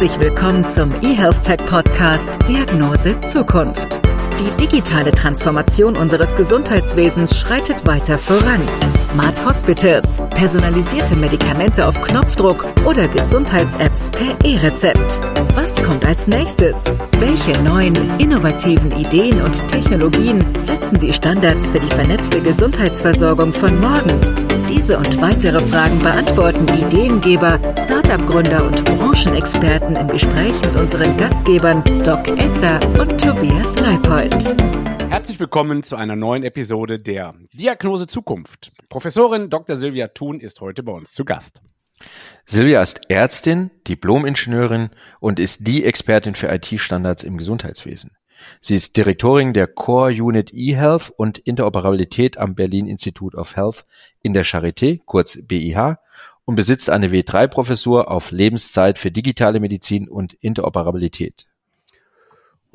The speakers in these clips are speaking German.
Herzlich willkommen zum eHealth Tech Podcast Diagnose Zukunft. Die digitale Transformation unseres Gesundheitswesens schreitet weiter voran. Smart Hospitals, personalisierte Medikamente auf Knopfdruck oder Gesundheits-Apps per E-Rezept. Was kommt als nächstes? Welche neuen, innovativen Ideen und Technologien setzen die Standards für die vernetzte Gesundheitsversorgung von morgen? Diese und weitere Fragen beantworten Ideengeber, Startup-Gründer und Branchenexperten im Gespräch mit unseren Gastgebern Doc Esser und Tobias Leipold. Herzlich willkommen zu einer neuen Episode der Diagnose Zukunft. Professorin Dr. Silvia Thun ist heute bei uns zu Gast. Silvia ist Ärztin, Diplom-Ingenieurin und ist die Expertin für IT-Standards im Gesundheitswesen. Sie ist Direktorin der Core Unit eHealth und Interoperabilität am Berlin Institute of Health in der Charité, kurz BIH, und besitzt eine W3-Professur auf Lebenszeit für digitale Medizin und Interoperabilität.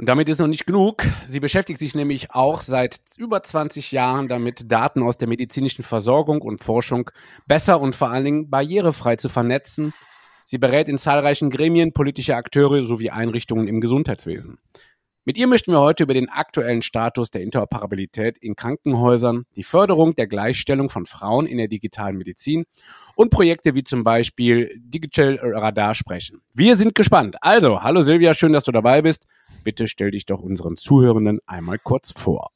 Und damit ist noch nicht genug. Sie beschäftigt sich nämlich auch seit über 20 Jahren damit, Daten aus der medizinischen Versorgung und Forschung besser und vor allen Dingen barrierefrei zu vernetzen. Sie berät in zahlreichen Gremien politische Akteure sowie Einrichtungen im Gesundheitswesen. Mit ihr möchten wir heute über den aktuellen Status der Interoperabilität in Krankenhäusern, die Förderung der Gleichstellung von Frauen in der digitalen Medizin und Projekte wie zum Beispiel Digital Radar sprechen. Wir sind gespannt. Also, hallo Silvia, schön, dass du dabei bist. Bitte stell dich doch unseren Zuhörenden einmal kurz vor.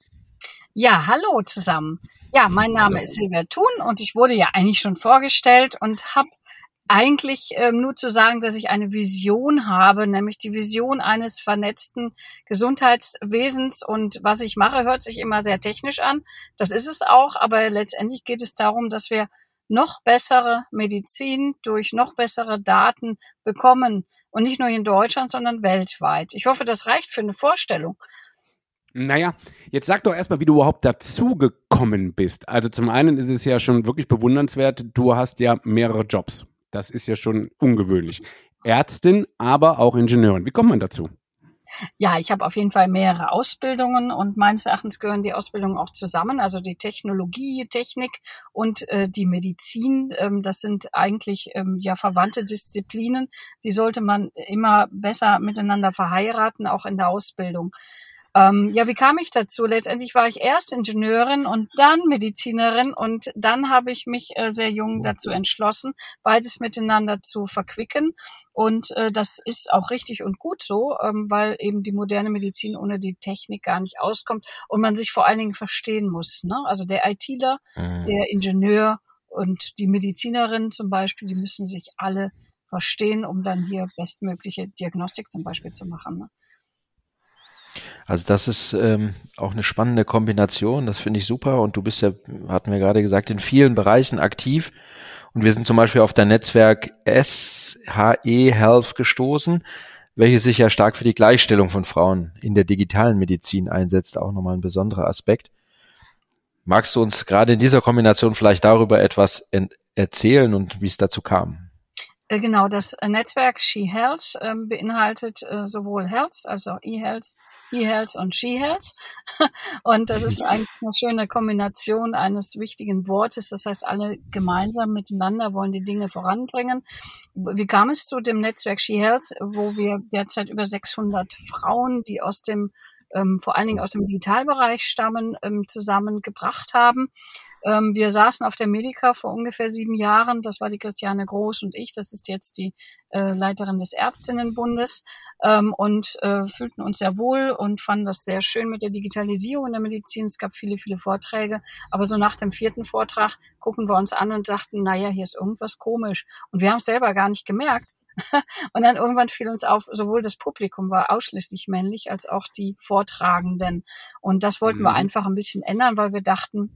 Ja, hallo zusammen. Ja, mein Name hallo. ist Silvia Thun und ich wurde ja eigentlich schon vorgestellt und habe eigentlich ähm, nur zu sagen, dass ich eine Vision habe, nämlich die Vision eines vernetzten Gesundheitswesens. Und was ich mache, hört sich immer sehr technisch an. Das ist es auch, aber letztendlich geht es darum, dass wir noch bessere Medizin durch noch bessere Daten bekommen. Und nicht nur in Deutschland, sondern weltweit. Ich hoffe, das reicht für eine Vorstellung. Naja, jetzt sag doch erstmal, wie du überhaupt dazugekommen bist. Also zum einen ist es ja schon wirklich bewundernswert, du hast ja mehrere Jobs. Das ist ja schon ungewöhnlich. Ärztin, aber auch Ingenieurin. Wie kommt man dazu? Ja, ich habe auf jeden Fall mehrere Ausbildungen und meines Erachtens gehören die Ausbildungen auch zusammen. Also die Technologie, Technik und äh, die Medizin, ähm, das sind eigentlich ähm, ja verwandte Disziplinen. Die sollte man immer besser miteinander verheiraten, auch in der Ausbildung. Ähm, ja, wie kam ich dazu? Letztendlich war ich erst Ingenieurin und dann Medizinerin und dann habe ich mich äh, sehr jung dazu entschlossen, beides miteinander zu verquicken. Und äh, das ist auch richtig und gut so, ähm, weil eben die moderne Medizin ohne die Technik gar nicht auskommt und man sich vor allen Dingen verstehen muss. Ne? Also der ITler, mhm. der Ingenieur und die Medizinerin zum Beispiel, die müssen sich alle verstehen, um dann hier bestmögliche Diagnostik zum Beispiel zu machen. Ne? Also das ist ähm, auch eine spannende Kombination, das finde ich super und du bist ja, hatten wir gerade gesagt, in vielen Bereichen aktiv und wir sind zum Beispiel auf dein Netzwerk SHE Health gestoßen, welches sich ja stark für die Gleichstellung von Frauen in der digitalen Medizin einsetzt, auch nochmal ein besonderer Aspekt. Magst du uns gerade in dieser Kombination vielleicht darüber etwas erzählen und wie es dazu kam? Äh, genau, das Netzwerk She Health ähm, beinhaltet äh, sowohl Health, also E-Health, E-Health und She-Health. Und das ist eigentlich eine schöne Kombination eines wichtigen Wortes. Das heißt, alle gemeinsam miteinander wollen die Dinge voranbringen. Wie kam es zu dem Netzwerk She-Health, wo wir derzeit über 600 Frauen, die aus dem ähm, vor allen Dingen aus dem Digitalbereich stammen, ähm, zusammengebracht haben. Ähm, wir saßen auf der Medica vor ungefähr sieben Jahren. Das war die Christiane Groß und ich. Das ist jetzt die äh, Leiterin des Ärztinnenbundes ähm, und äh, fühlten uns sehr wohl und fanden das sehr schön mit der Digitalisierung in der Medizin. Es gab viele, viele Vorträge. Aber so nach dem vierten Vortrag gucken wir uns an und sagten, naja, hier ist irgendwas komisch. Und wir haben es selber gar nicht gemerkt. und dann irgendwann fiel uns auf, sowohl das Publikum war ausschließlich männlich als auch die Vortragenden. Und das wollten mhm. wir einfach ein bisschen ändern, weil wir dachten,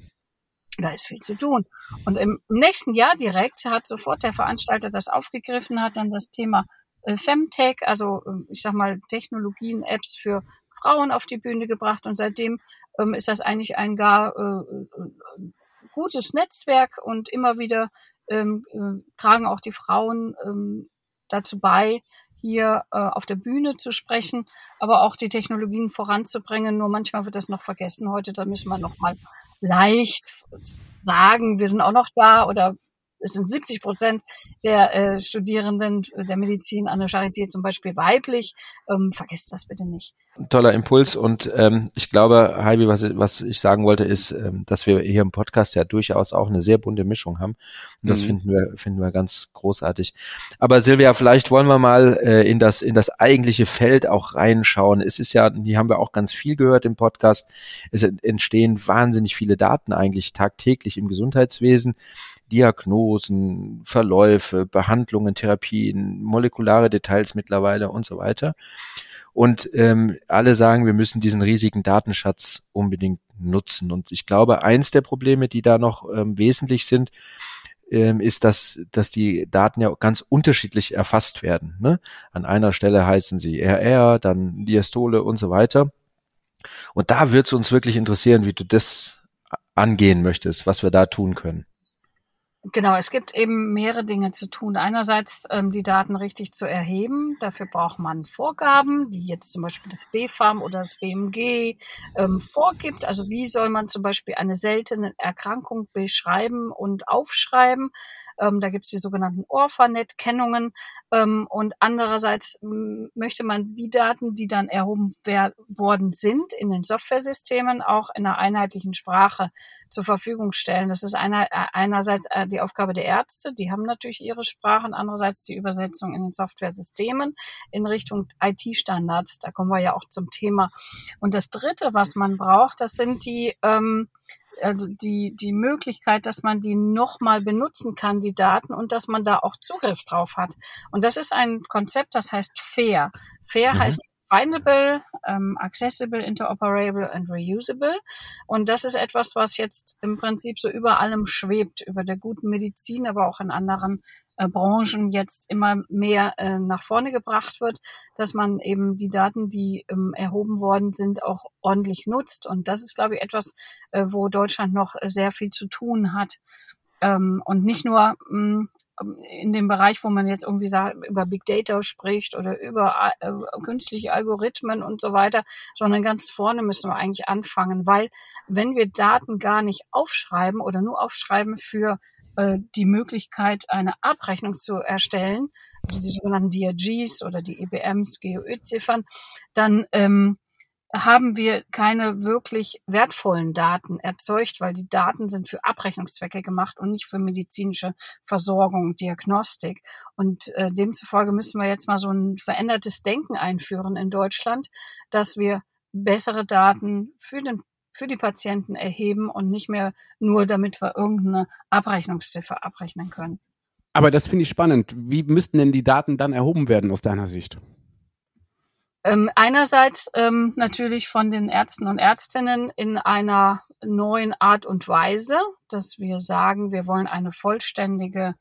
da ist viel zu tun. Und im, nächsten Jahr direkt hat sofort der Veranstalter das aufgegriffen, hat dann das Thema äh, Femtech, also äh, ich sag mal Technologien, Apps für Frauen auf die Bühne gebracht und seitdem ähm, ist das eigentlich ein gar äh, äh, gutes Netzwerk und immer wieder ähm, äh, tragen auch die Frauen ähm, dazu bei, hier äh, auf der Bühne zu sprechen, aber auch die Technologien voranzubringen. Nur manchmal wird das noch vergessen. Heute, da müssen wir noch mal leicht sagen, wir sind auch noch da oder es sind 70 Prozent der äh, Studierenden der Medizin an der Charité zum Beispiel weiblich. Ähm, vergesst das bitte nicht. Toller Impuls und ähm, ich glaube, Heidi, was, was ich sagen wollte, ist, ähm, dass wir hier im Podcast ja durchaus auch eine sehr bunte Mischung haben. Und das mhm. finden wir finden wir ganz großartig. Aber Silvia, vielleicht wollen wir mal äh, in das in das eigentliche Feld auch reinschauen. Es ist ja, die haben wir auch ganz viel gehört im Podcast. Es entstehen wahnsinnig viele Daten eigentlich tagtäglich im Gesundheitswesen. Diagnosen, Verläufe, Behandlungen, Therapien, molekulare Details mittlerweile und so weiter. Und ähm, alle sagen, wir müssen diesen riesigen Datenschatz unbedingt nutzen. Und ich glaube, eins der Probleme, die da noch ähm, wesentlich sind, ähm, ist, dass, dass die Daten ja ganz unterschiedlich erfasst werden. Ne? An einer Stelle heißen sie RR, dann Diastole und so weiter. Und da wird es uns wirklich interessieren, wie du das angehen möchtest, was wir da tun können. Genau, es gibt eben mehrere Dinge zu tun. Einerseits ähm, die Daten richtig zu erheben. Dafür braucht man Vorgaben, die jetzt zum Beispiel das BfArM oder das BMG ähm, vorgibt. Also wie soll man zum Beispiel eine seltene Erkrankung beschreiben und aufschreiben? Ähm, da gibt es die sogenannten Orphanet-Kennungen. Ähm, und andererseits möchte man die Daten, die dann erhoben worden sind in den Softwaresystemen, auch in einer einheitlichen Sprache zur Verfügung stellen. Das ist einer, äh, einerseits äh, die Aufgabe der Ärzte, die haben natürlich ihre Sprachen, andererseits die Übersetzung in den Softwaresystemen in Richtung IT-Standards. Da kommen wir ja auch zum Thema. Und das Dritte, was man braucht, das sind die ähm, also die, die Möglichkeit, dass man die nochmal benutzen kann, die Daten, und dass man da auch Zugriff drauf hat. Und das ist ein Konzept, das heißt FAIR. FAIR mhm. heißt findable, ähm, accessible, interoperable and reusable. Und das ist etwas, was jetzt im Prinzip so über allem schwebt, über der guten Medizin, aber auch in anderen äh, Branchen jetzt immer mehr äh, nach vorne gebracht wird, dass man eben die Daten, die ähm, erhoben worden sind, auch ordentlich nutzt. Und das ist, glaube ich, etwas, äh, wo Deutschland noch sehr viel zu tun hat. Ähm, und nicht nur mh, mm, in dem Bereich, wo man jetzt irgendwie sagt, über Big Data spricht oder über äh, künstliche Algorithmen und so weiter, sondern ganz vorne müssen wir eigentlich anfangen, weil wenn wir Daten gar nicht aufschreiben oder nur aufschreiben für äh, die Möglichkeit, eine Abrechnung zu erstellen, also die sogenannten DRGs oder die EBMs, GOE-Ziffern, dann ähm, haben wir keine wirklich wertvollen Daten erzeugt, weil die Daten sind für Abrechnungszwecke gemacht und nicht für medizinische Versorgung, Diagnostik. Und äh, demzufolge müssen wir jetzt mal so ein verändertes Denken einführen in Deutschland, dass wir bessere Daten für den für die Patienten erheben und nicht mehr nur, damit wir irgendeine Abrechnungsziffer abrechnen können. Aber das finde ich spannend. Wie müssten denn die Daten dann erhoben werden aus deiner Sicht? Ähm, einerseits ähm, natürlich von den Ärzten und Ärztinnen in einer neuen Art und Weise, dass wir sagen, wir wollen eine vollständige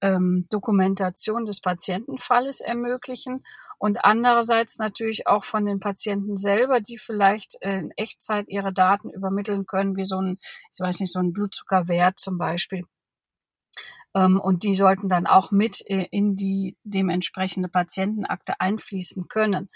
ähm, Dokumentation des Patientenfalles ermöglichen und andererseits natürlich auch von den Patienten selber, die vielleicht in Echtzeit ihre Daten übermitteln können, wie so ein, ich weiß nicht, so ein Blutzuckerwert zum Beispiel. Ähm, und die sollten dann auch mit in die dementsprechende Patientenakte einfließen können.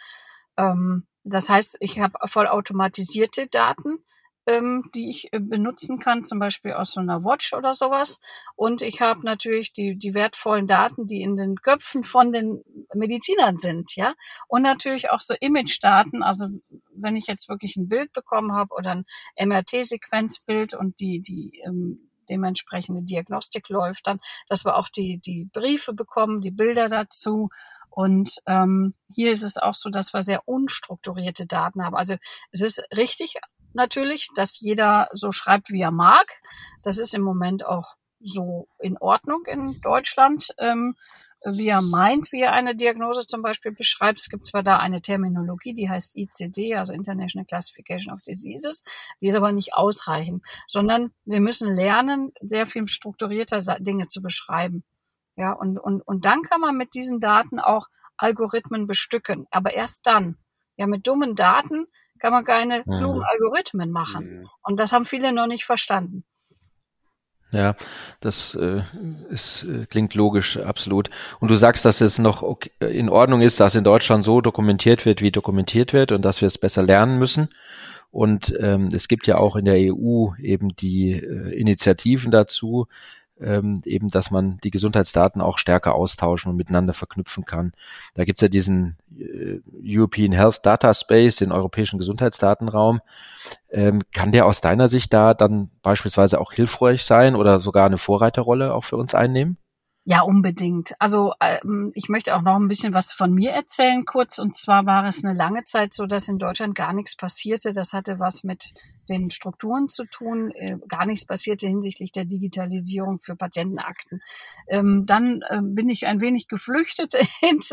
Ähm, das heißt, ich habe vollautomatisierte Daten, ähm, die ich äh, benutzen kann, zum Beispiel aus so einer Watch oder sowas. Und ich habe natürlich die, die wertvollen Daten, die in den Köpfen von den Medizinern sind, ja. Und natürlich auch so Image-Daten. Also wenn ich jetzt wirklich ein Bild bekommen habe oder ein MRT-Sequenzbild und die, die ähm, dementsprechende Diagnostik läuft, dann, dass wir auch die, die Briefe bekommen, die Bilder dazu und ähm, hier ist es auch so, dass wir sehr unstrukturierte Daten haben. Also es ist richtig natürlich, dass jeder so schreibt, wie er mag. Das ist im Moment auch so in Ordnung in Deutschland. Ähm, wie er meint, wie er eine Diagnose zum Beispiel beschreibt. Es gibt zwar da eine Terminologie, die heißt ICD, also International Classification of Diseases, die ist aber nicht ausreichend, sondern wir müssen lernen, sehr viel strukturierter Dinge zu beschreiben. Ja, und, und, und dann kann man mit diesen Daten auch Algorithmen bestücken. Aber erst dann. Ja, mit dummen Daten kann man keine mhm. klugen Algorithmen machen. Mhm. Und das haben viele noch nicht verstanden. Ja, das äh, ist, äh, klingt logisch, absolut. Und du sagst, dass es noch okay, in Ordnung ist, dass in Deutschland so dokumentiert wird, wie dokumentiert wird und dass wir es besser lernen müssen. Und ähm, es gibt ja auch in der EU eben die äh, Initiativen dazu, ähm, eben, dass man die Gesundheitsdaten auch stärker austauschen und miteinander verknüpfen kann. Da gibt's ja diesen äh, European Health Data Space, den europäischen Gesundheitsdatenraum. Ähm, kann der aus deiner Sicht da dann beispielsweise auch hilfreich sein oder sogar eine Vorreiterrolle auch für uns einnehmen? Ja, unbedingt. Also ähm, ich möchte auch noch ein bisschen was von mir erzählen kurz. Und zwar war es eine lange Zeit so, dass in Deutschland gar nichts passierte. Das hatte was mit den Strukturen zu tun. Äh, gar nichts passierte hinsichtlich der Digitalisierung für Patientenakten. Ähm, dann äh, bin ich ein wenig geflüchtet ins,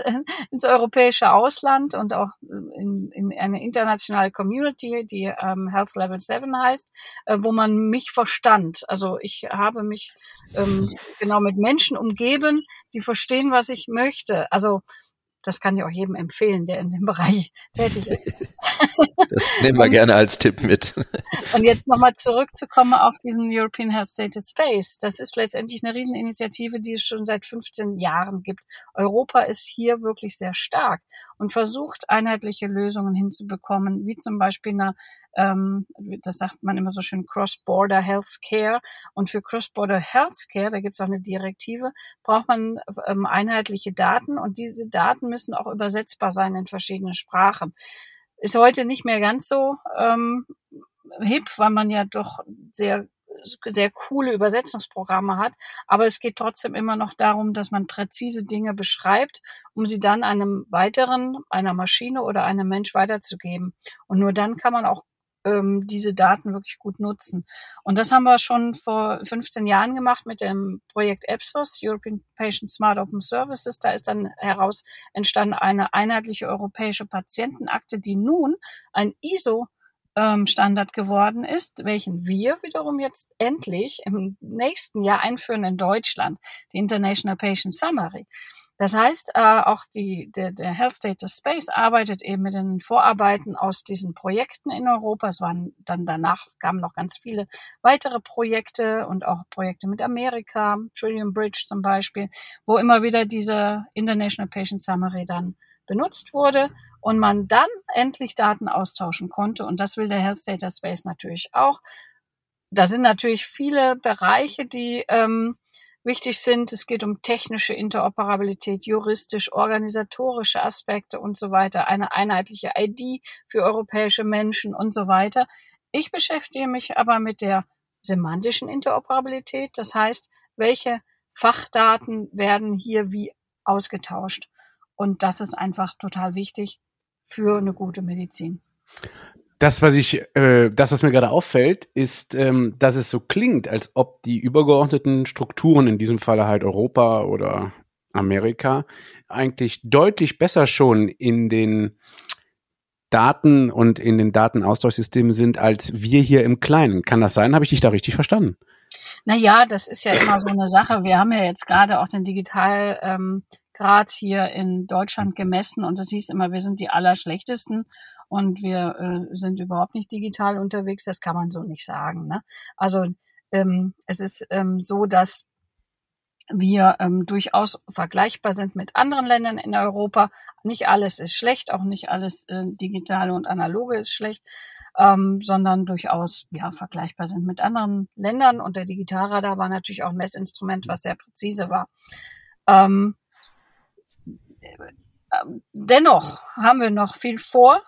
ins europäische Ausland und auch äh, in, in eine internationale Community, die ähm, Health Level 7 heißt, äh, wo man mich verstand. Also ich habe mich ähm, genau mit Menschen umgeben, die verstehen, was ich möchte. Also das kann ich auch jedem empfehlen, der in dem Bereich tätig ist. Das nehmen wir und, gerne als Tipp mit. Und jetzt nochmal zurückzukommen auf diesen European Health Data Space. Das ist letztendlich eine Rieseninitiative, die es schon seit 15 Jahren gibt. Europa ist hier wirklich sehr stark und versucht, einheitliche Lösungen hinzubekommen, wie zum Beispiel eine ähm, das sagt man immer so schön, Cross-Border Healthcare. Und für Cross-Border Healthcare, da gibt es auch eine Direktive, braucht man ähm, einheitliche Daten und diese Daten müssen auch übersetzbar sein in verschiedene Sprachen. Ist heute nicht mehr ganz so ähm, hip, weil man ja doch sehr sehr coole Übersetzungsprogramme hat, aber es geht trotzdem immer noch darum, dass man präzise Dinge beschreibt, um sie dann einem weiteren, einer Maschine oder einem Mensch weiterzugeben. Und nur dann kann man auch ähm, diese Daten wirklich gut nutzen. Und das haben wir schon vor 15 Jahren gemacht mit dem Projekt EPSOS, European Patient Smart Open Services. Da ist dann heraus entstanden eine einheitliche europäische Patientenakte, die nun ein ISO ähm, Standard geworden ist, welchen wir wiederum jetzt endlich im nächsten Jahr einführen in Deutschland, die International Patient Summary. Das heißt, äh, auch die, der, der Health Data Space arbeitet eben mit den Vorarbeiten aus diesen Projekten in Europa. Es waren dann danach kamen noch ganz viele weitere Projekte und auch Projekte mit Amerika, Trillium Bridge zum Beispiel, wo immer wieder diese International Patient Summary dann benutzt wurde und man dann endlich Daten austauschen konnte. Und das will der Health Data Space natürlich auch. Da sind natürlich viele Bereiche, die ähm, wichtig sind. Es geht um technische Interoperabilität, juristisch, organisatorische Aspekte und so weiter, eine einheitliche ID für europäische Menschen und so weiter. Ich beschäftige mich aber mit der semantischen Interoperabilität. Das heißt, welche Fachdaten werden hier wie ausgetauscht? Und das ist einfach total wichtig für eine gute Medizin. Das, was ich, äh, das, was mir gerade auffällt, ist, ähm, dass es so klingt, als ob die übergeordneten Strukturen, in diesem Falle halt Europa oder Amerika, eigentlich deutlich besser schon in den Daten und in den Datenaustauschsystemen sind, als wir hier im Kleinen. Kann das sein? Habe ich dich da richtig verstanden? Naja, das ist ja immer so eine Sache. Wir haben ja jetzt gerade auch den Digitalgrad ähm, hier in Deutschland gemessen und es hieß immer, wir sind die Allerschlechtesten und wir äh, sind überhaupt nicht digital unterwegs. Das kann man so nicht sagen. Ne? Also ähm, es ist ähm, so, dass wir ähm, durchaus vergleichbar sind mit anderen Ländern in Europa. Nicht alles ist schlecht, auch nicht alles äh, digitale und analoge ist schlecht, ähm, sondern durchaus ja vergleichbar sind mit anderen Ländern. Und der Digitalradar war natürlich auch ein Messinstrument, was sehr präzise war. Ähm, ähm, dennoch haben wir noch viel vor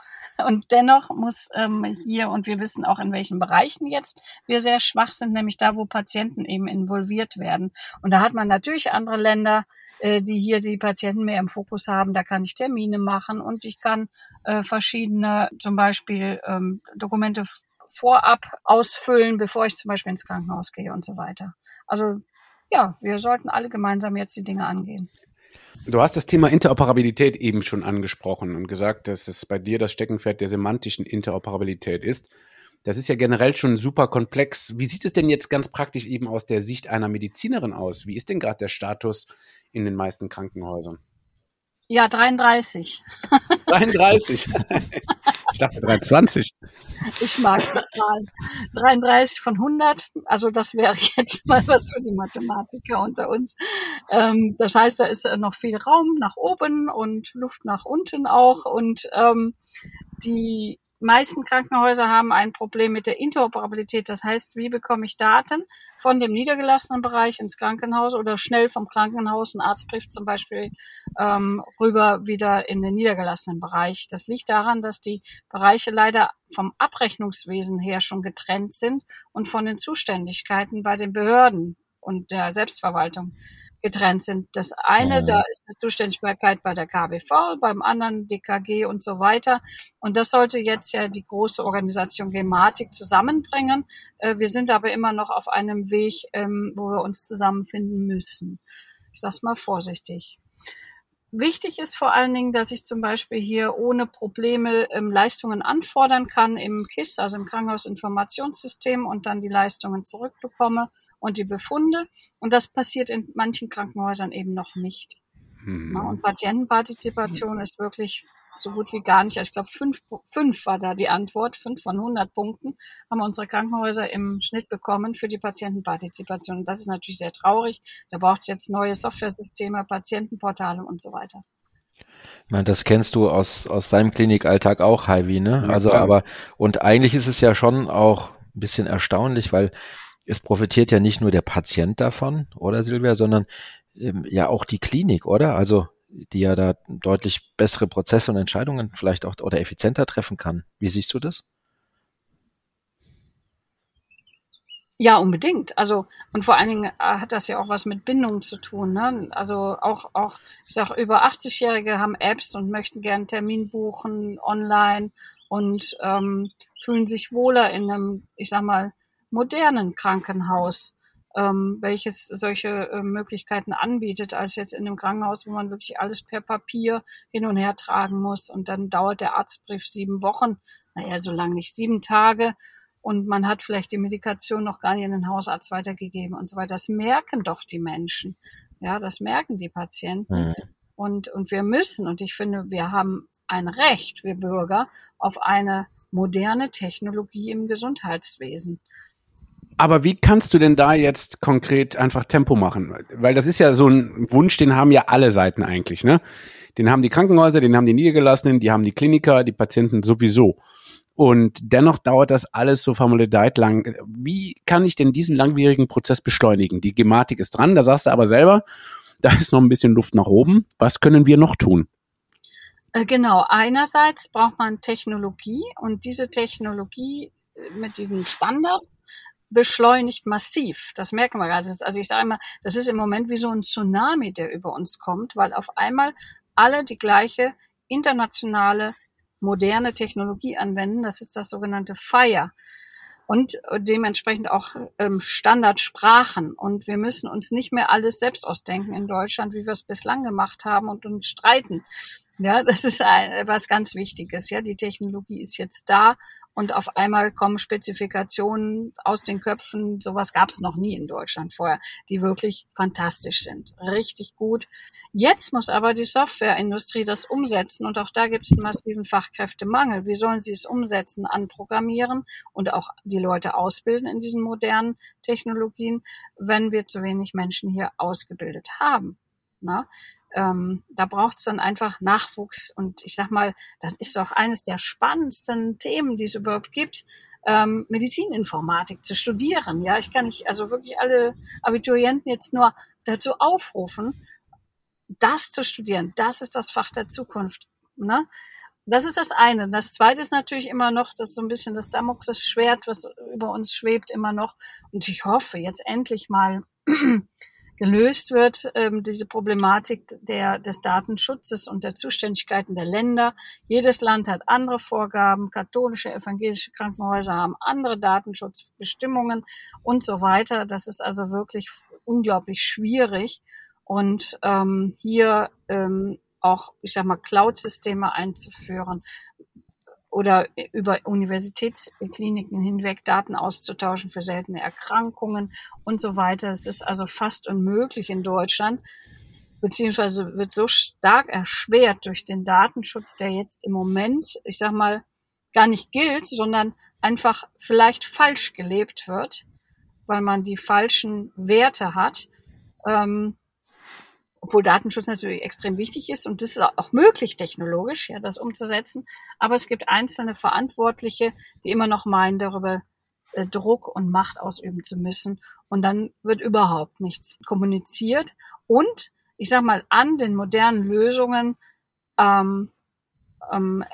und dennoch muss ähm, hier, und wir wissen auch in welchen Bereichen jetzt wir sehr schwach sind, nämlich da, wo Patienten eben involviert werden. Und da hat man natürlich andere Länder, äh, die hier die Patienten mehr im Fokus haben. Da kann ich Termine machen und ich kann äh, verschiedene, zum Beispiel ähm, Dokumente vorab ausfüllen, bevor ich zum Beispiel ins Krankenhaus gehe und so weiter. Also ja, wir sollten alle gemeinsam jetzt die Dinge angehen. Du hast das Thema Interoperabilität eben schon angesprochen und gesagt, dass es bei dir das Steckenpferd der semantischen Interoperabilität ist. Das ist ja generell schon super komplex. Wie sieht es denn jetzt ganz praktisch eben aus der Sicht einer Medizinerin aus? Wie ist denn gerade der Status in den meisten Krankenhäusern? Ja, 33. 33. ich dachte 23. Ich mag die Zahl. 33 von 100. Also das wäre jetzt mal was für die Mathematiker unter uns. Ähm, das heißt, da ist noch viel Raum nach oben und Luft nach unten auch. Und ähm, die meisten Krankenhäuser haben ein Problem mit der Interoperabilität. Das heißt, wie bekomme ich Daten von dem niedergelassenen Bereich ins Krankenhaus oder schnell vom Krankenhaus, ein Arztbrief zum Beispiel, ähm, rüber wieder in den niedergelassenen Bereich. Das liegt daran, dass die Bereiche leider vom Abrechnungswesen her schon getrennt sind und von den Zuständigkeiten bei den Behörden und der Selbstverwaltung getrennt sind. Das eine, mhm. da ist eine Zuständigkeit bei der KBV, beim anderen DKG und so weiter. Und das sollte jetzt ja die große Organisation Gematik zusammenbringen. Äh, wir sind aber immer noch auf einem Weg, ähm, wo wir uns zusammenfinden müssen. Ich sag's mal vorsichtig. Wichtig ist vor allen Dingen, dass ich zum Beispiel hier ohne Probleme ähm, Leistungen anfordern kann im KISS, also im Krankenhausinformationssystem, und dann die Leistungen zurückbekomme und die Befunde. Und das passiert in manchen Krankenhäusern eben noch nicht. Hm. Und Patientenpartizipation ist wirklich so gut wie gar nicht. Ich glaube, fünf, fünf war da die Antwort. Fünf von 100 Punkten haben unsere Krankenhäuser im Schnitt bekommen für die Patientenpartizipation. Und das ist natürlich sehr traurig. Da braucht es jetzt neue Softwaresysteme, Patientenportale und so weiter. Ich meine, das kennst du aus, aus deinem Klinikalltag auch, Heidi, ne? Ja, also, klar. aber, und eigentlich ist es ja schon auch ein bisschen erstaunlich, weil es profitiert ja nicht nur der Patient davon, oder Silvia, sondern ähm, ja auch die Klinik, oder? Also die ja da deutlich bessere Prozesse und Entscheidungen vielleicht auch oder effizienter treffen kann. Wie siehst du das? Ja, unbedingt. Also und vor allen Dingen äh, hat das ja auch was mit Bindung zu tun. Ne? Also auch auch ich sag über 80-Jährige haben Apps und möchten gern Termin buchen online und ähm, fühlen sich wohler in einem, ich sag mal modernen Krankenhaus, ähm, welches solche äh, Möglichkeiten anbietet, als jetzt in einem Krankenhaus, wo man wirklich alles per Papier hin und her tragen muss. Und dann dauert der Arztbrief sieben Wochen, naja, so lange nicht, sieben Tage. Und man hat vielleicht die Medikation noch gar nicht in den Hausarzt weitergegeben und so weiter. Das merken doch die Menschen. Ja, das merken die Patienten. Mhm. Und, und wir müssen, und ich finde, wir haben ein Recht, wir Bürger, auf eine moderne Technologie im Gesundheitswesen. Aber wie kannst du denn da jetzt konkret einfach Tempo machen? Weil das ist ja so ein Wunsch, den haben ja alle Seiten eigentlich, ne? Den haben die Krankenhäuser, den haben die Niedergelassenen, die haben die Kliniker, die Patienten sowieso. Und dennoch dauert das alles so formalideit lang. Wie kann ich denn diesen langwierigen Prozess beschleunigen? Die Gematik ist dran, da sagst du aber selber, da ist noch ein bisschen Luft nach oben. Was können wir noch tun? Äh, genau, einerseits braucht man Technologie und diese Technologie äh, mit diesen Standards beschleunigt massiv. Das merken wir also. Also ich sage mal, das ist im Moment wie so ein Tsunami, der über uns kommt, weil auf einmal alle die gleiche internationale moderne Technologie anwenden. Das ist das sogenannte FIRE und dementsprechend auch ähm, Standardsprachen. Und wir müssen uns nicht mehr alles selbst ausdenken in Deutschland, wie wir es bislang gemacht haben und uns streiten. Ja, das ist ein, was ganz Wichtiges. Ja, die Technologie ist jetzt da und auf einmal kommen Spezifikationen aus den Köpfen, sowas gab es noch nie in Deutschland vorher, die wirklich fantastisch sind, richtig gut. Jetzt muss aber die Softwareindustrie das umsetzen und auch da gibt es einen massiven Fachkräftemangel. Wie sollen sie es umsetzen, anprogrammieren und auch die Leute ausbilden in diesen modernen Technologien, wenn wir zu wenig Menschen hier ausgebildet haben? Na? Ähm, da braucht es dann einfach Nachwuchs. Und ich sag mal, das ist doch eines der spannendsten Themen, die es überhaupt gibt, ähm, Medizininformatik zu studieren. Ja, ich kann nicht, also wirklich alle Abiturienten jetzt nur dazu aufrufen, das zu studieren. Das ist das Fach der Zukunft. Ne? Das ist das eine. Das zweite ist natürlich immer noch, das so ein bisschen das Damoklesschwert, was über uns schwebt, immer noch. Und ich hoffe jetzt endlich mal, gelöst wird, ähm, diese Problematik der, des Datenschutzes und der Zuständigkeiten der Länder. Jedes Land hat andere Vorgaben, katholische, evangelische Krankenhäuser haben andere Datenschutzbestimmungen und so weiter. Das ist also wirklich unglaublich schwierig. Und ähm, hier ähm, auch, ich sag mal, Cloud-Systeme einzuführen, oder über Universitätskliniken hinweg Daten auszutauschen für seltene Erkrankungen und so weiter. Es ist also fast unmöglich in Deutschland, beziehungsweise wird so stark erschwert durch den Datenschutz, der jetzt im Moment, ich sag mal, gar nicht gilt, sondern einfach vielleicht falsch gelebt wird, weil man die falschen Werte hat. Ähm, obwohl Datenschutz natürlich extrem wichtig ist und das ist auch möglich technologisch, ja, das umzusetzen. Aber es gibt einzelne Verantwortliche, die immer noch meinen, darüber äh, Druck und Macht ausüben zu müssen. Und dann wird überhaupt nichts kommuniziert. Und ich sag mal, an den modernen Lösungen ähm, ähm,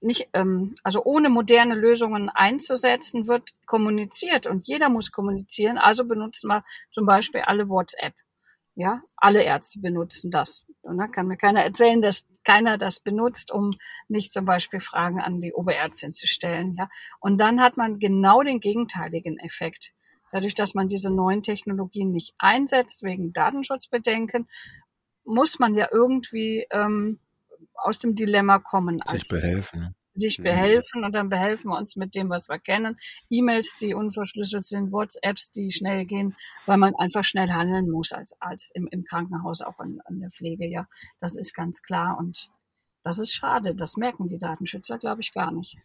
nicht, ähm, also ohne moderne Lösungen einzusetzen, wird kommuniziert und jeder muss kommunizieren. Also benutzen wir zum Beispiel alle WhatsApp. Ja, alle Ärzte benutzen das. Und dann kann mir keiner erzählen, dass keiner das benutzt, um nicht zum Beispiel Fragen an die Oberärztin zu stellen. Ja, und dann hat man genau den gegenteiligen Effekt. Dadurch, dass man diese neuen Technologien nicht einsetzt wegen Datenschutzbedenken, muss man ja irgendwie ähm, aus dem Dilemma kommen. Sich behelfen. Sich mhm. behelfen und dann behelfen wir uns mit dem, was wir kennen. E-Mails, die unverschlüsselt sind, WhatsApps, die schnell gehen, weil man einfach schnell handeln muss als Arzt im, im Krankenhaus, auch an, an der Pflege. Ja, das ist ganz klar und das ist schade. Das merken die Datenschützer, glaube ich, gar nicht.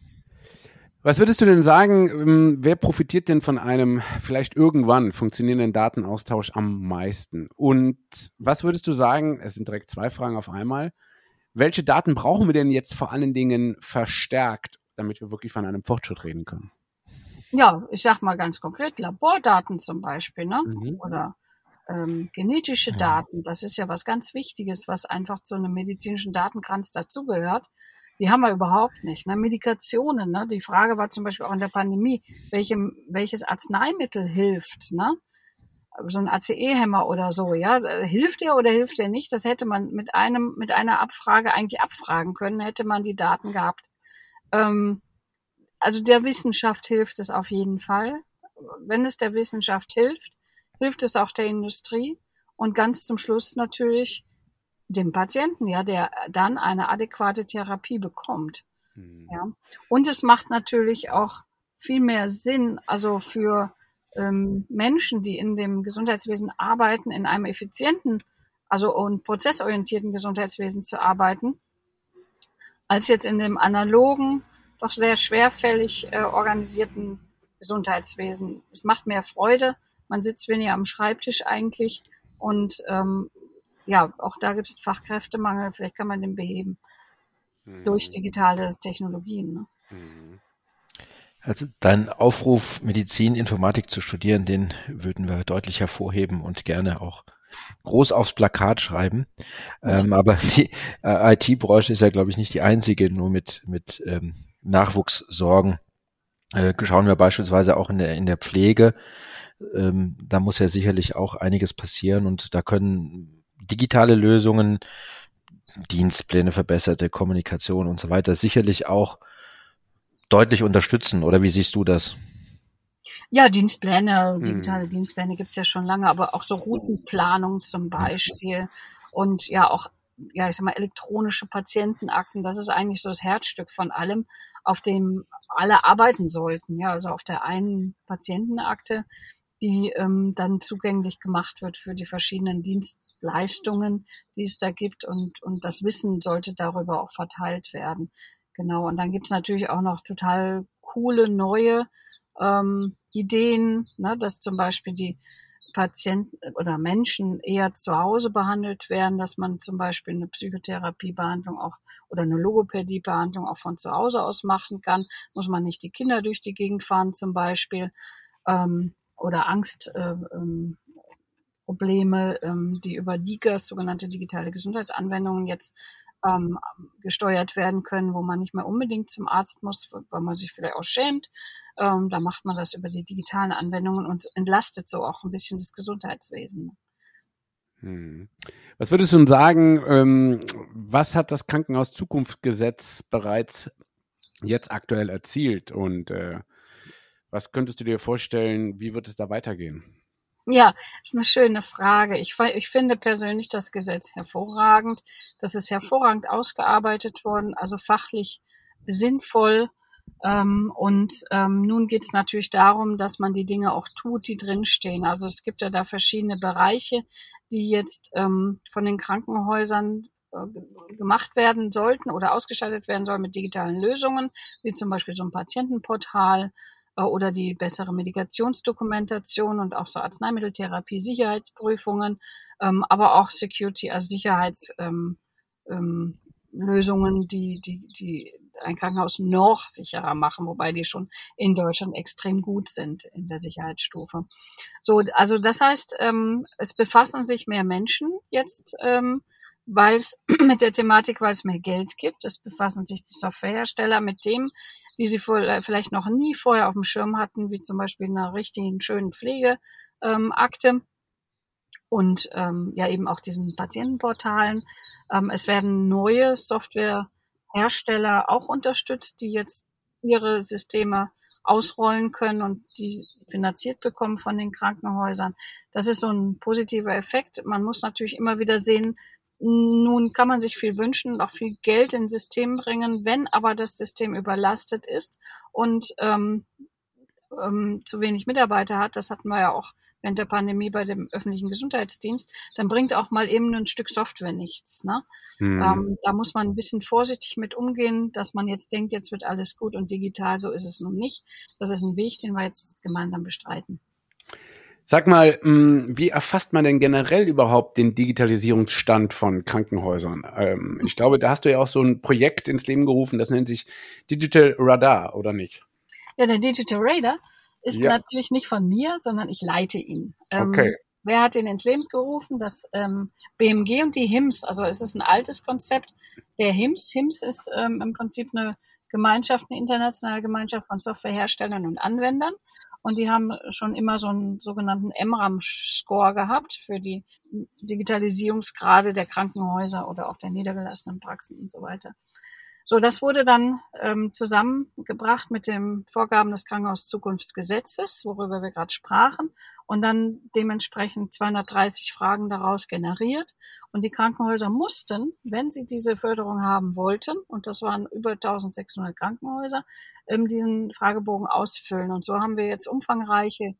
Was würdest du denn sagen, ähm, wer profitiert denn von einem vielleicht irgendwann funktionierenden Datenaustausch am meisten? Und was würdest du sagen, es sind direkt zwei Fragen auf einmal, welche Daten brauchen wir denn jetzt vor allen Dingen verstärkt, damit wir wirklich von einem Fortschritt reden können? Ja, ich sag mal ganz konkret, Labordaten zum Beispiel, ne? Mhm. Oder ähm, genetische ja. Daten, das ist ja was ganz Wichtiges, was einfach zu einem medizinischen Datenkranz dazugehört. Die haben wir überhaupt nicht. Ne? Medikationen, ne? Die Frage war zum Beispiel auch in der Pandemie, welchem, welches Arzneimittel hilft, ne? So ein ACE-Hämmer oder so, ja, hilft der oder hilft der nicht? Das hätte man mit einem, mit einer Abfrage eigentlich abfragen können, hätte man die Daten gehabt. Ähm, also der Wissenschaft hilft es auf jeden Fall. Wenn es der Wissenschaft hilft, hilft es auch der Industrie und ganz zum Schluss natürlich dem Patienten, ja, der dann eine adäquate Therapie bekommt. Mhm. Ja. Und es macht natürlich auch viel mehr Sinn, also für ähm, Menschen, die in dem Gesundheitswesen arbeiten, in einem effizienten, also und prozessorientierten Gesundheitswesen zu arbeiten, als jetzt in dem analogen, doch sehr schwerfällig äh, organisierten Gesundheitswesen. Es macht mehr Freude, man sitzt weniger am Schreibtisch eigentlich und ähm, ja, auch da gibt es Fachkräftemangel, vielleicht kann man den beheben mhm. durch digitale Technologien. Ne? Mhm. Also dein Aufruf, Medizin, Informatik zu studieren, den würden wir deutlich hervorheben und gerne auch groß aufs Plakat schreiben. Ähm, aber die äh, IT-Branche ist ja, glaube ich, nicht die einzige, nur mit, mit ähm, Nachwuchssorgen. Äh, schauen wir beispielsweise auch in der, in der Pflege. Ähm, da muss ja sicherlich auch einiges passieren und da können digitale Lösungen, Dienstpläne, verbesserte Kommunikation und so weiter sicherlich auch deutlich unterstützen. Oder wie siehst du das? Ja, Dienstpläne, digitale hm. Dienstpläne gibt's ja schon lange, aber auch so Routenplanung zum Beispiel und ja auch, ja, ich sag mal, elektronische Patientenakten, das ist eigentlich so das Herzstück von allem, auf dem alle arbeiten sollten. Ja, also auf der einen Patientenakte, die ähm, dann zugänglich gemacht wird für die verschiedenen Dienstleistungen, die es da gibt und, und das Wissen sollte darüber auch verteilt werden. Genau, und dann gibt's natürlich auch noch total coole neue ähm, Ideen, ne, dass zum Beispiel die Patienten oder Menschen eher zu Hause behandelt werden, dass man zum Beispiel eine Psychotherapiebehandlung auch oder eine Logopädiebehandlung auch von zu Hause aus machen kann. Muss man nicht die Kinder durch die Gegend fahren zum Beispiel ähm, oder Angst. Äh, ähm, ähm, die über DIGAS, sogenannte digitale Gesundheitsanwendungen, jetzt ähm, gesteuert werden können, wo man nicht mehr unbedingt zum Arzt muss, weil man sich vielleicht auch schämt. Ähm, da macht man das über die digitalen Anwendungen und entlastet so auch ein bisschen das Gesundheitswesen. Hm. Was würdest du sagen, ähm, was hat das Krankenhaus Zukunftsgesetz bereits jetzt aktuell erzielt und äh, was könntest du dir vorstellen, wie wird es da weitergehen? Ja, ist eine schöne Frage. Ich, ich finde persönlich das Gesetz hervorragend. Das ist hervorragend ausgearbeitet worden, also fachlich sinnvoll. Ähm, und ähm, nun geht es natürlich darum, dass man die Dinge auch tut, die drinstehen. Also es gibt ja da verschiedene Bereiche, die jetzt ähm, von den Krankenhäusern äh, gemacht werden sollten oder ausgestattet werden sollen mit digitalen Lösungen, wie zum Beispiel so ein Patientenportal oder die bessere Medikationsdokumentation und auch so Arzneimitteltherapie, Sicherheitsprüfungen. ähm, aber auch Security, also Sicherheits, ähm, ähm, die, die, die ein Krankenhaus noch sicherer machen, wobei die schon in Deutschland extrem gut sind in der Sicherheitsstufe. So, also das heißt, ähm, es befassen sich mehr Menschen jetzt, ähm, weil es mit der Thematik, weil es mehr Geld gibt. Es befassen sich die Softwarehersteller mit dem, die sie vielleicht noch nie vorher auf dem Schirm hatten, wie zum Beispiel einer richtigen schönen Pflegeakte. Ähm, und ähm, ja eben auch diesen Patientenportalen. Ähm, es werden neue Softwarehersteller auch unterstützt, die jetzt ihre Systeme ausrollen können und die finanziert bekommen von den Krankenhäusern. Das ist so ein positiver Effekt. Man muss natürlich immer wieder sehen, nun kann man sich viel wünschen und auch viel Geld ins System bringen, wenn aber das System überlastet ist und ähm, ähm, zu wenig Mitarbeiter hat. Das hatten wir ja auch während der Pandemie bei dem öffentlichen Gesundheitsdienst, dann bringt auch mal eben ein Stück Software nichts. Ne? Mhm. Ähm, da muss man ein bisschen vorsichtig mit umgehen, dass man jetzt denkt, jetzt wird alles gut und digital, so ist es nun nicht. Das ist ein Weg, den wir jetzt gemeinsam bestreiten. Sag mal, hm, wie erfasst man denn generell überhaupt den Digitalisierungsstand von Krankenhäusern? Ähm, ich glaube, da hast du ja auch so ein Projekt ins Leben gerufen, das nennt sich Digital Radar, oder nicht? Ja, der Digital Radar ist ja. natürlich nicht von mir, sondern ich leite ihn. Ähm, okay. Wer hat ihn ins Leben gerufen? Das ähm, BMG und die HIMS. Also es ist ein altes Konzept der HIMS. HIMS ist ähm, im Prinzip eine Gemeinschaft, eine internationale Gemeinschaft von Softwareherstellern und Anwendern. Und die haben schon immer so einen sogenannten MRAM-Score gehabt für die Digitalisierungsgrade der Krankenhäuser oder auch der niedergelassenen Praxen und so weiter. So, das wurde dann ähm, zusammengebracht mit den Vorgaben des Krankenhauszukunftsgesetzes, worüber wir gerade sprachen, und dann dementsprechend 230 Fragen daraus generiert. Und die Krankenhäuser mussten, wenn sie diese Förderung haben wollten, und das waren über 1600 Krankenhäuser, ähm, diesen Fragebogen ausfüllen. Und so haben wir jetzt umfangreiche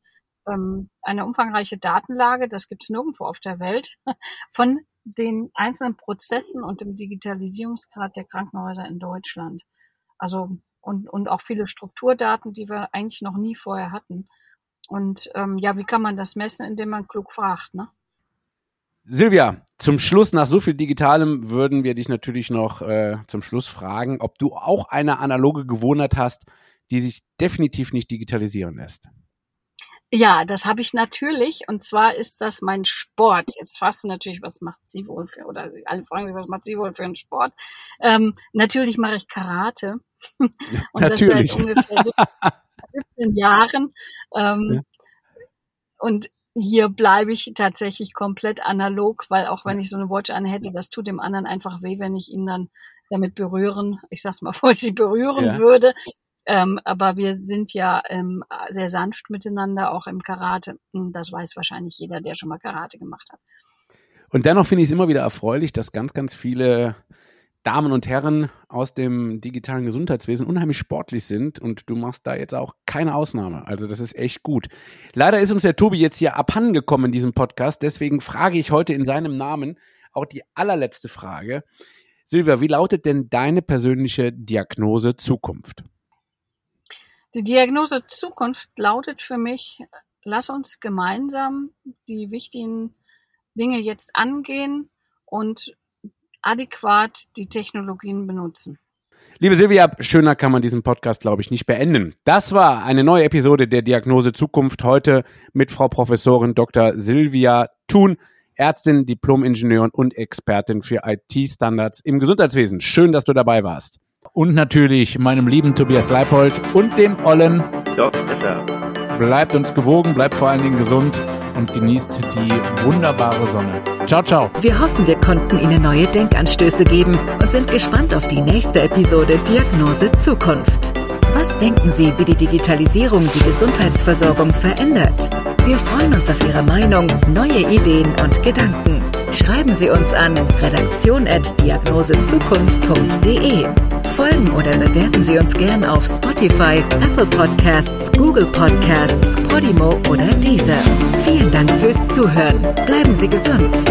ähm, eine umfangreiche Datenlage, das gibt's nirgendwo auf der Welt, von den einzelnen Prozessen und dem Digitalisierungsgrad der Krankenhäuser in Deutschland. Also und, und auch viele Strukturdaten, die wir eigentlich noch nie vorher hatten. Und ähm, ja, wie kann man das messen, indem man klug fragt, ne? Silvia, zum Schluss, nach so viel Digitalem, würden wir dich natürlich noch äh, zum Schluss fragen, ob du auch eine analoge Gewohnheit hast, die sich definitiv nicht digitalisieren lässt. Ja, das habe ich natürlich. Und zwar ist das mein Sport. Jetzt fragst du natürlich, was macht sie wohl für, oder alle fragen sich, was macht sie wohl für einen Sport? Ähm, natürlich mache ich Karate. Und natürlich. das seit ungefähr 17 Jahren. Ähm, ja. Und hier bleibe ich tatsächlich komplett analog, weil auch wenn ich so eine Watch anhätte, das tut dem anderen einfach weh, wenn ich ihn dann damit berühren, ich sag's mal vor, sie berühren ja. würde. Ähm, aber wir sind ja ähm, sehr sanft miteinander, auch im Karate. Hm, das weiß wahrscheinlich jeder, der schon mal Karate gemacht hat. Und dennoch finde ich es immer wieder erfreulich, dass ganz, ganz viele Damen und Herren aus dem digitalen Gesundheitswesen unheimlich sportlich sind und du machst da jetzt auch keine Ausnahme. Also das ist echt gut. Leider ist uns der Tobi jetzt hier abhandengekommen in diesem Podcast, deswegen frage ich heute in seinem Namen auch die allerletzte Frage. Silvia, wie lautet denn deine persönliche Diagnose Zukunft? Die Diagnose Zukunft lautet für mich, lass uns gemeinsam die wichtigen Dinge jetzt angehen und adäquat die Technologien benutzen. Liebe Silvia, schöner kann man diesen Podcast, glaube ich, nicht beenden. Das war eine neue Episode der Diagnose Zukunft heute mit Frau Professorin Dr. Silvia Thun. Ärztin, Diplom-Ingenieurin und Expertin für IT-Standards im Gesundheitswesen. Schön, dass du dabei warst. Und natürlich meinem lieben Tobias Leipold und dem Ollen. Ja, besser. Bleibt uns gewogen, bleibt vor allen Dingen gesund und genießt die wunderbare Sonne. Ciao, ciao. Wir hoffen, wir konnten Ihnen neue Denkanstöße geben und sind gespannt auf die nächste Episode Diagnose Zukunft. Was denken Sie, wie die Digitalisierung die Gesundheitsversorgung verändert? Wir freuen uns auf Ihre Meinung, neue Ideen und Gedanken. Schreiben Sie uns an redaktion.diagnosezukunft.de. Folgen oder bewerten Sie uns gern auf Spotify, Apple Podcasts, Google Podcasts, Podimo oder Deezer. Vielen Dank fürs Zuhören. Bleiben Sie gesund.